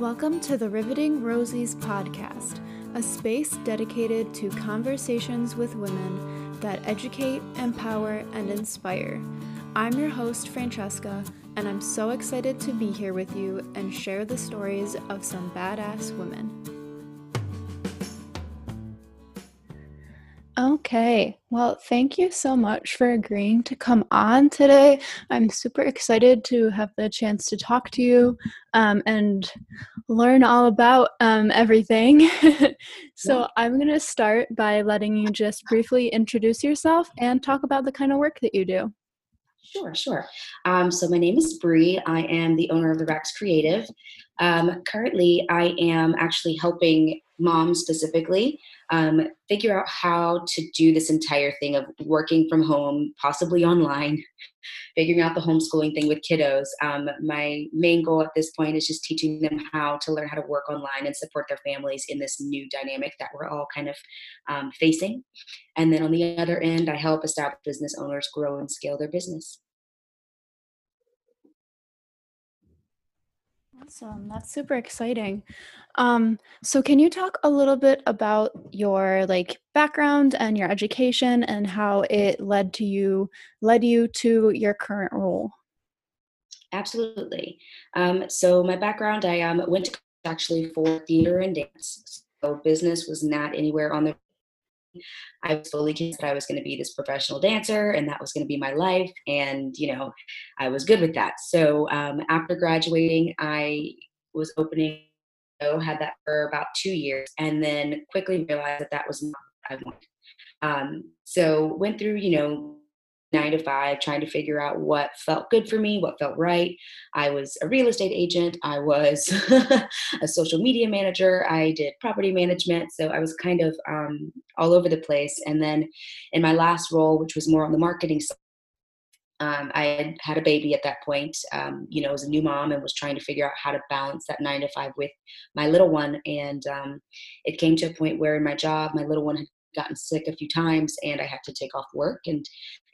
Welcome to the Riveting Rosies podcast, a space dedicated to conversations with women that educate, empower, and inspire. I'm your host, Francesca, and I'm so excited to be here with you and share the stories of some badass women. Okay. Well, thank you so much for agreeing to come on today. I'm super excited to have the chance to talk to you um, and learn all about um, everything. so, I'm going to start by letting you just briefly introduce yourself and talk about the kind of work that you do. Sure, sure. Um, so my name is Bri. I am the owner of the Raxx Creative. Um, currently, I am actually helping moms specifically um, figure out how to do this entire thing of working from home, possibly online, figuring out the homeschooling thing with kiddos. Um, my main goal at this point is just teaching them how to learn how to work online and support their families in this new dynamic that we're all kind of um, facing. And then on the other end, I help established business owners grow and scale their business. Awesome. That's super exciting. Um, so can you talk a little bit about your like background and your education and how it led to you led you to your current role? Absolutely. Um, so my background, I um, went to actually for theater and dance. So business was not anywhere on the I was fully convinced that I was going to be this professional dancer and that was going to be my life. And, you know, I was good with that. So um, after graduating, I was opening, had that for about two years, and then quickly realized that that was not what I wanted. Um, so went through, you know, nine to five, trying to figure out what felt good for me, what felt right. I was a real estate agent, I was a social media manager, I did property management. So I was kind of um, all over the place. And then in my last role, which was more on the marketing side, um, I had had a baby at that point, um, you know, as a new mom and was trying to figure out how to balance that nine to five with my little one. And um, it came to a point where in my job, my little one had gotten sick a few times and I had to take off work. And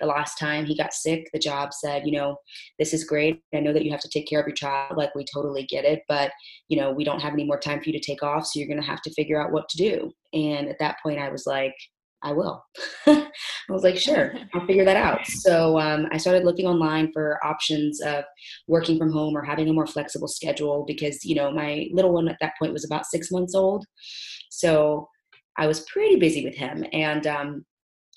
the last time he got sick, the job said, you know, this is great. I know that you have to take care of your child. Like, we totally get it. But, you know, we don't have any more time for you to take off. So you're going to have to figure out what to do. And at that point, I was like, I will. I was like, sure, I'll figure that out. So um, I started looking online for options of working from home or having a more flexible schedule because, you know, my little one at that point was about six months old. So I was pretty busy with him. And um,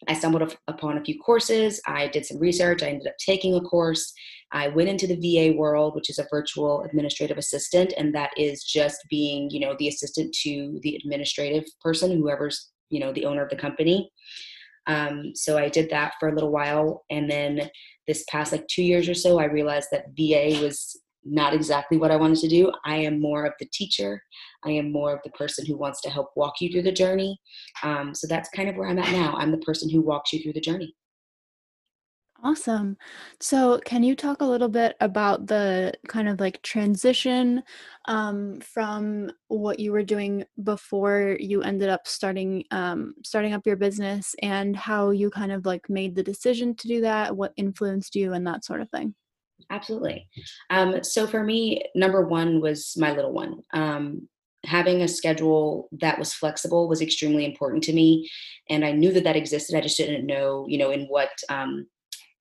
I stumbled upon a few courses. I did some research. I ended up taking a course. I went into the VA world, which is a virtual administrative assistant, and that is just being, you know, the assistant to the administrative person, whoever's, you know, the owner of the company. Um, so I did that for a little while, and then this past like two years or so, I realized that VA was not exactly what I wanted to do. I am more of the teacher. I am more of the person who wants to help walk you through the journey. Um, so that's kind of where I'm at now. I'm the person who walks you through the journey. Awesome. So, can you talk a little bit about the kind of like transition um, from what you were doing before you ended up starting um, starting up your business, and how you kind of like made the decision to do that? What influenced you, and that sort of thing? Absolutely. Um, so for me, number one was my little one. Um, having a schedule that was flexible was extremely important to me, and I knew that that existed. I just didn't know, you know, in what um,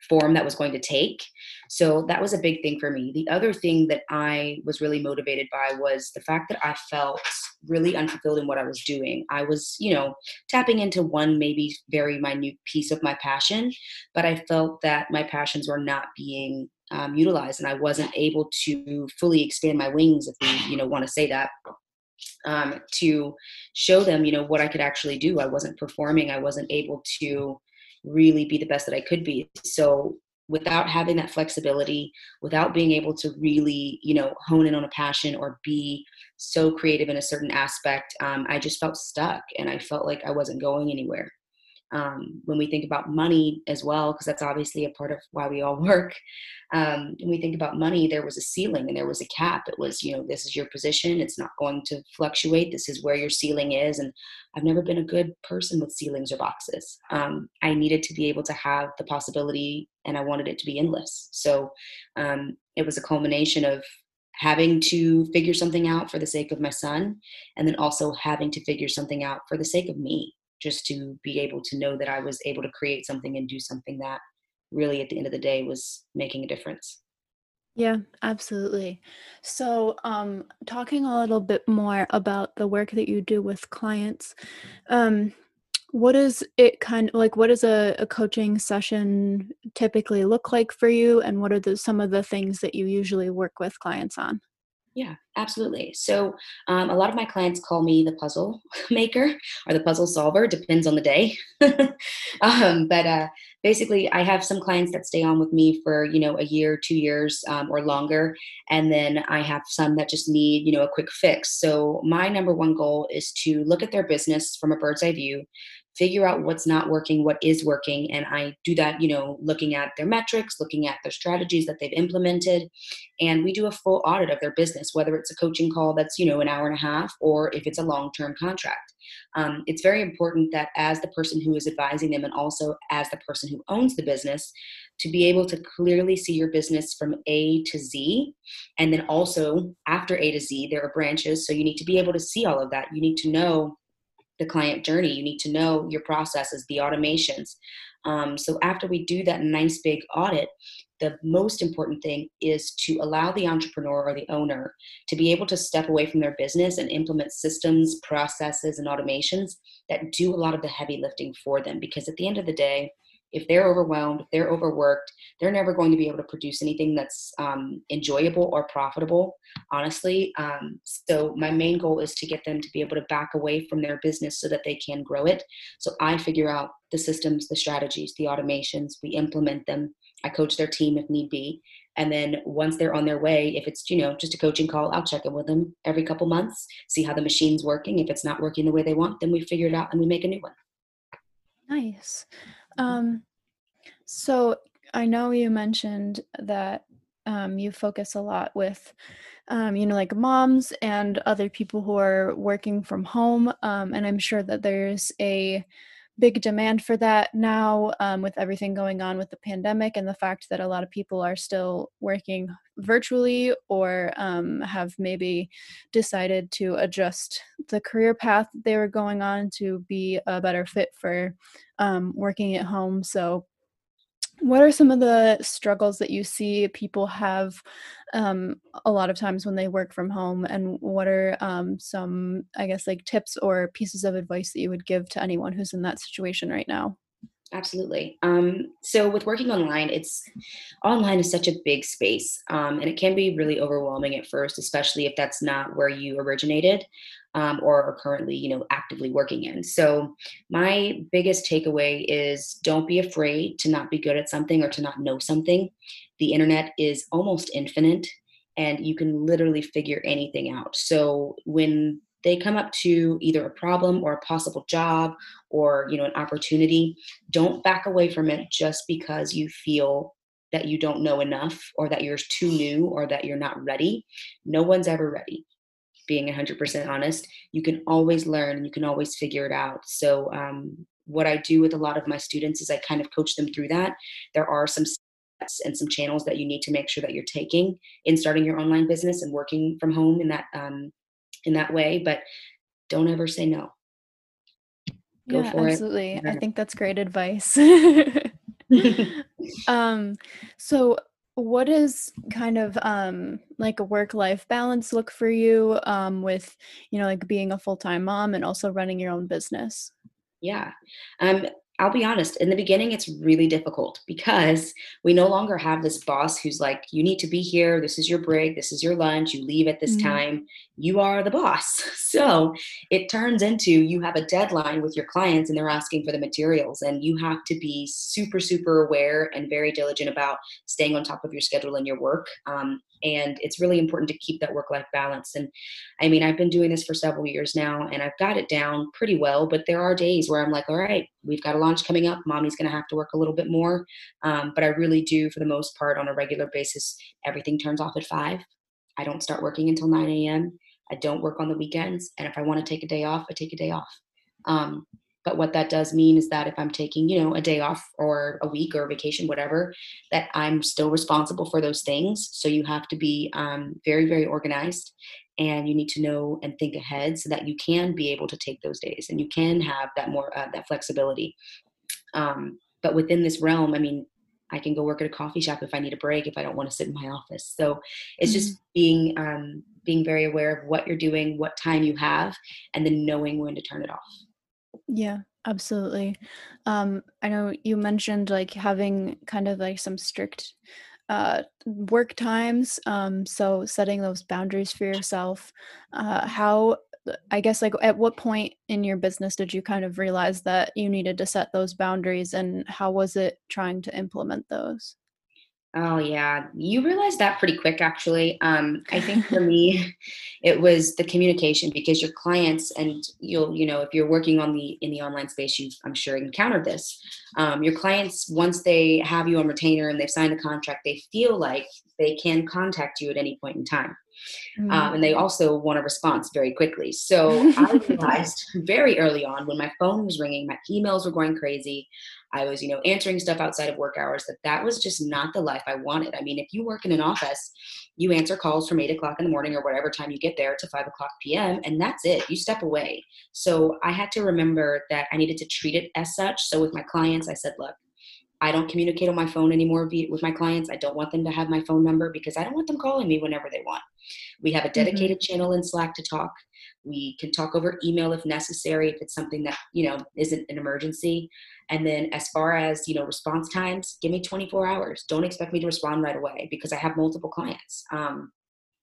form that was going to take. So that was a big thing for me. The other thing that I was really motivated by was the fact that I felt really unfulfilled in what I was doing. I was, you know, tapping into one maybe very minute piece of my passion, but I felt that my passions were not being um, utilized and I wasn't able to fully expand my wings, if we, you know, want to say that. Um, to show them, you know, what I could actually do. I wasn't performing. I wasn't able to really be the best that I could be. So without having that flexibility, without being able to really, you know, hone in on a passion or be so creative in a certain aspect, um, I just felt stuck and I felt like I wasn't going anywhere um, when we think about money as well, because that's obviously a part of why we all work. Um, when we think about money, there was a ceiling and there was a cap. It was, you know, this is your position. It's not going to fluctuate. This is where your ceiling is. And I've never been a good person with ceilings or boxes. Um, I needed to be able to have the possibility and I wanted it to be endless. So um, it was a culmination of having to figure something out for the sake of my son and then also having to figure something out for the sake of me just to be able to know that i was able to create something and do something that really at the end of the day was making a difference Yeah, absolutely. So, um, talking a little bit more about the work that you do with clients, um, what is it kind of like, what does a, a coaching session typically look like for you? And what are the, some of the things that you usually work with clients on? Yeah, absolutely. So, um, a lot of my clients call me the puzzle maker or the puzzle solver, depends on the day. um, but uh, basically, I have some clients that stay on with me for you know a year, two years, um, or longer, and then I have some that just need you know a quick fix. So, my number one goal is to look at their business from a bird's eye view, figure out what's not working, what is working, and I do that you know looking at their metrics, looking at their strategies that they've implemented, and we do a full audit of their business whether it's a coaching call that's you know an hour and a half or if it's a long-term contract. Um, it's very important that as the person who is advising them and also as the person who owns the business to be able to clearly see your business from a to z and then also after a to z there are branches so you need to be able to see all of that. You need to know the client journey. You need to know your processes, the automations. Um, so after we do that nice big audit, the most important thing is to allow the entrepreneur or the owner to be able to step away from their business and implement systems, processes, and automations that do a lot of the heavy lifting for them. Because at the end of the day, if they're overwhelmed, if they're overworked, they're never going to be able to produce anything that's um, enjoyable or profitable, honestly. Um, so, my main goal is to get them to be able to back away from their business so that they can grow it. So, I figure out the systems, the strategies, the automations, we implement them. I coach their team if need be. And then once they're on their way, if it's, you know, just a coaching call, I'll check in with them every couple months, see how the machine's working. If it's not working the way they want, then we figure it out and we make a new one. Nice. Um, so I know you mentioned that um, you focus a lot with, um, you know, like moms and other people who are working from home. Um, and I'm sure that there's a big demand for that now um, with everything going on with the pandemic and the fact that a lot of people are still working virtually or um, have maybe decided to adjust the career path they were going on to be a better fit for um, working at home. So, what are some of the struggles that you see people have um, a lot of times when they work from home, and what are um, some, I guess, like tips or pieces of advice that you would give to anyone who's in that situation right now? Absolutely. Um, so with working online, it's online is such a big space, um, and it can be really overwhelming at first, especially if that's not where you originated um, or are currently, you know, actively working in. So my biggest takeaway is don't be afraid to not be good at something or to not know something. The internet is almost infinite, and you can literally figure anything out. So when they come up to either a problem or a possible job or you know an opportunity don't back away from it just because you feel that you don't know enough or that you're too new or that you're not ready. No one's ever ready being 100% honest. You can always learn and you can always figure it out. So um, what i do with a lot of my students is i kind of coach them through that. There are some and some channels that you need to make sure that you're taking in starting your online business and working from home in that um, in that way, but don't ever say no. Go Yeah, for it. absolutely. I think that's great advice. um, so what is kind of um like a work-life balance look for you um with, you know, like being a full-time mom and also running your own business? Yeah. Um, I'll be honest, in the beginning, it's really difficult because we no longer have this boss who's like, you need to be here. This is your break. This is your lunch. You leave at this Mhm. time. You are the boss. So it turns into you have a deadline with your clients and they're asking for the materials, and you have to be super, super aware and very diligent about staying on top of your schedule and your work. Um, and it's really important to keep that work life balance. And I mean, I've been doing this for several years now and I've got it down pretty well, but there are days where I'm like, all right, we've got a launch coming up. Mommy's going to have to work a little bit more. Um, but I really do, for the most part, on a regular basis, everything turns off at five. I don't start working until 9 a.m. I don't work on the weekends. And if I want to take a day off, I take a day off. Um, but what that does mean is that if I'm taking, you know, a day off or a week or a vacation, whatever, that I'm still responsible for those things. So you have to be um, very, very organized and you need to know and think ahead so that you can be able to take those days and you can have that more uh, that flexibility um, but within this realm i mean i can go work at a coffee shop if i need a break if i don't want to sit in my office so it's mm-hmm. just being um, being very aware of what you're doing what time you have and then knowing when to turn it off yeah absolutely um, i know you mentioned like having kind of like some strict uh, work times. Um, so setting those boundaries for yourself. Uh, how, I guess, like at what point in your business did you kind of realize that you needed to set those boundaries, and how was it trying to implement those? Oh yeah, you realized that pretty quick actually. Um, I think for me, it was the communication because your clients and you'll you know if you're working on the in the online space, you've I'm sure encountered this. Um, your clients once they have you on retainer and they've signed a contract, they feel like they can contact you at any point in time. Mm-hmm. Um, and they also want a response very quickly. So I realized very early on when my phone was ringing, my emails were going crazy. I was, you know, answering stuff outside of work hours that that was just not the life I wanted. I mean, if you work in an office, you answer calls from eight o'clock in the morning or whatever time you get there to five o'clock PM, and that's it. You step away. So I had to remember that I needed to treat it as such. So with my clients, I said, look, I don't communicate on my phone anymore with my clients. I don't want them to have my phone number because I don't want them calling me whenever they want. We have a mm-hmm. dedicated mm-hmm. channel in Slack to talk. We can talk over email if necessary, if it's something that, you know, isn't an emergency. And then as far as, you know, response times, give me 24 hours. Don't expect me to respond right away because I have multiple clients. Um,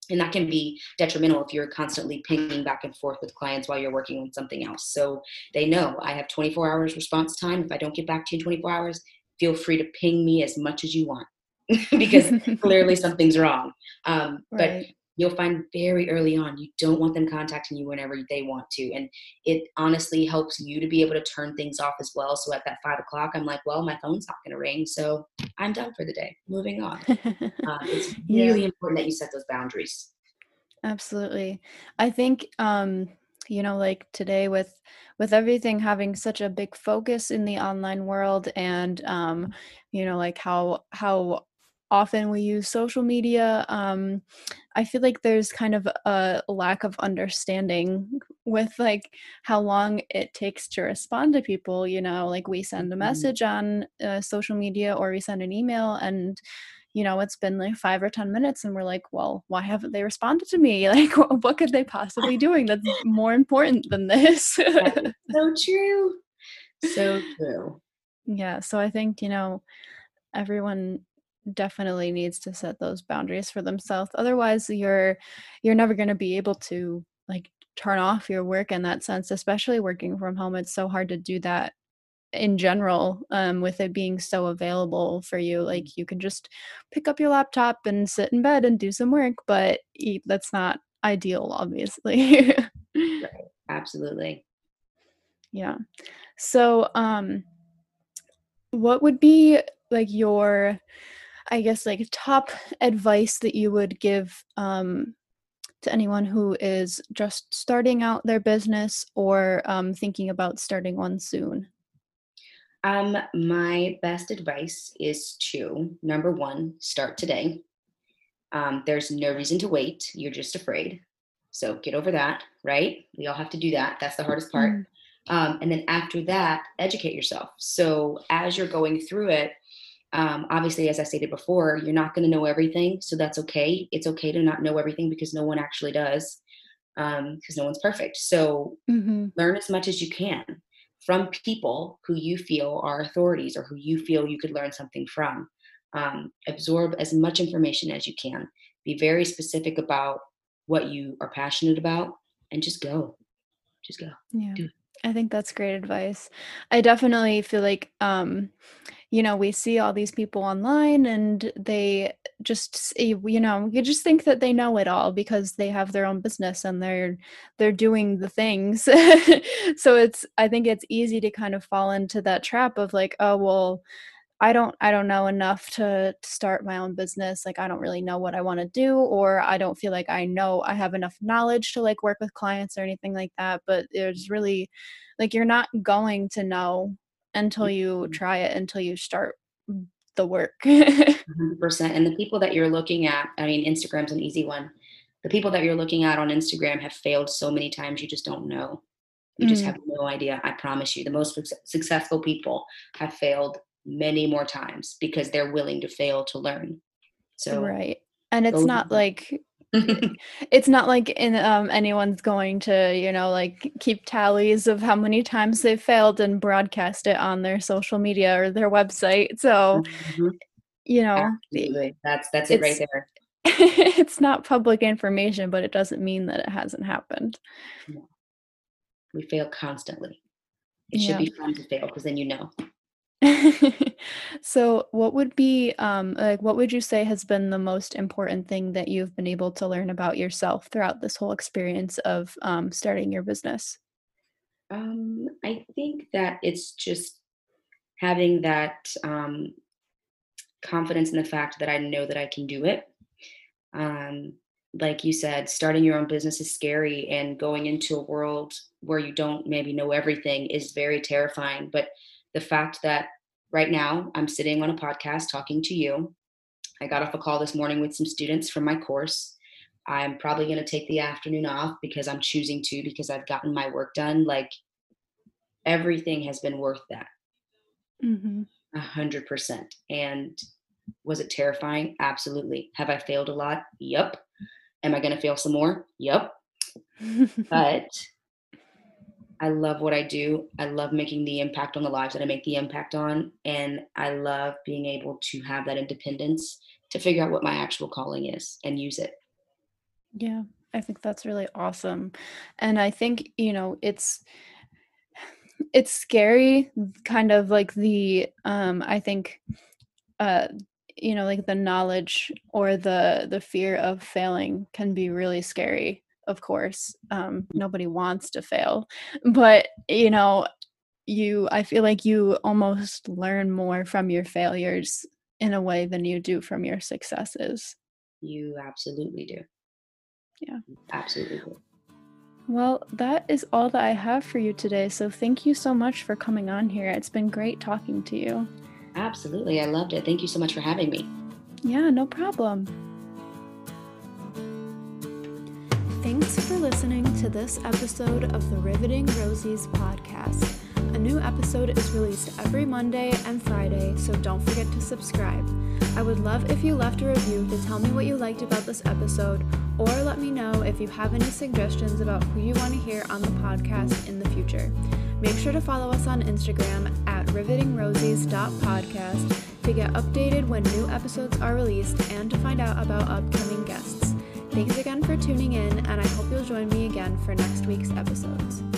and that can be detrimental if you're constantly pinging back and forth with clients while you're working on something else. So they know I have 24 hours response time. If I don't get back to you in 24 hours, feel free to ping me as much as you want because clearly something's wrong. Um, right. But you'll find very early on you don't want them contacting you whenever they want to and it honestly helps you to be able to turn things off as well so at that five o'clock i'm like well my phone's not going to ring so i'm done for the day moving on uh, it's really yeah. important that you set those boundaries absolutely i think um you know like today with with everything having such a big focus in the online world and um you know like how how often we use social media um i feel like there's kind of a lack of understanding with like how long it takes to respond to people you know like we send a mm-hmm. message on uh, social media or we send an email and you know it's been like five or ten minutes and we're like well why haven't they responded to me? Like what could they possibly be doing that's more important than this. So true. So true. Yeah so i think you know everyone definitely needs to set those boundaries for themselves otherwise you're you're never going to be able to like turn off your work in that sense especially working from home it's so hard to do that in general um, with it being so available for you mm-hmm. like you can just pick up your laptop and sit in bed and do some work but that's not ideal obviously right. absolutely yeah so um what would be like your i guess like top advice that you would give um to anyone who is just starting out their business or um, thinking about starting one soon um, my best advice is to number one, start today. Um, there's no reason to wait. You're just afraid. So get over that, right? We all have to do that. That's the hardest part. Mm. Um, and then after that, educate yourself. So as you're going through it, um, obviously, as I stated before, you're not going to know everything. So that's okay. It's okay to not know everything because no one actually does, because um, no one's perfect. So mm-hmm. learn as much as you can from people who you feel are authorities or who you feel you could learn something from. Um, absorb as much information as you can. Be very specific about what you are passionate about and just go. Just go. Yeah. I think that's great advice. I definitely feel like um you know, we see all these people online and they just eh, you know, you just think that they know it all because they have their own business and they're they're doing the things. so it's I think it's easy to kind of fall into that trap of like, oh well, I don't I don't know enough to start my own business, like, I don't really know what I wanna do, or I don't feel like I know I have enough knowledge to, like, work with clients or anything like that, but there's really like, you're not going to know until you Mhm. try it, until you start the work. 100%, and the people that you're looking at I mean, Instagram's an easy one. The people that you're looking at on Instagram have failed so many times, you just don't know. You just Mm. have no idea, I promise you. The most successful people have failed many more times because they're willing to fail to learn. So, Right, and it's not like it's not like in, um, anyone's going to, you know, like, keep tallies of how many times they've failed and broadcast it on their social media or their website, so, Mhm. you know, Absolutely, that's that's it right there. it's not public information, but it doesn't mean that it hasn't happened. No. We fail constantly. It should be fun to fail because then you know. So, what would be, um, like, what would you say has been the most important thing that you've been able to learn about yourself throughout this whole experience of, um, starting your business? Um, I think that it's just having that, um, confidence in the fact that I know that I can do it. Um, like you said, starting your own business is scary, and going into a world where you don't maybe know everything is very terrifying, but the fact that right now I'm sitting on a podcast talking to you, I got off a call this morning with some students from my course. I'm probably gonna take the afternoon off because I'm choosing to because I've gotten my work done, like everything has been worth that. Mhm. 100%, and was it terrifying? Absolutely. Have I failed a lot? Yep. Am I gonna fail some more? Yep. But I love what I do. I love making the impact on the lives that I make the impact on, and I love being able to have that independence to figure out what my actual calling is and use it. Yeah, I think that's really awesome, and I think, you know, it's it's scary, kind of like the, um, I think, uh, you know, like, the knowledge or the the fear of failing can be really scary, of course, um, nobody wants to fail, but, you know, you I feel like you almost learn more from your failures in a way than you do from your successes. You absolutely do. Yeah. Absolutely do. Well, that is all that I have for you today, so thank you so much for coming on here, it's been great talking to you. Absolutely, I loved it. Thank you so much for having me. Yeah, no problem. Thanks for listening to this episode of the Riveting Rosies podcast. A new episode is released every Monday and Friday, so don't forget to subscribe. I would love if you left a review to tell me what you liked about this episode, or let me know if you have any suggestions about who you want to hear on the podcast in the future. Make sure to follow us on Instagram at rivetingrosies.podcast to get updated when new episodes are released and to find out about upcoming guests. Thanks again for tuning in, and I hope you'll join me again for next week's episodes.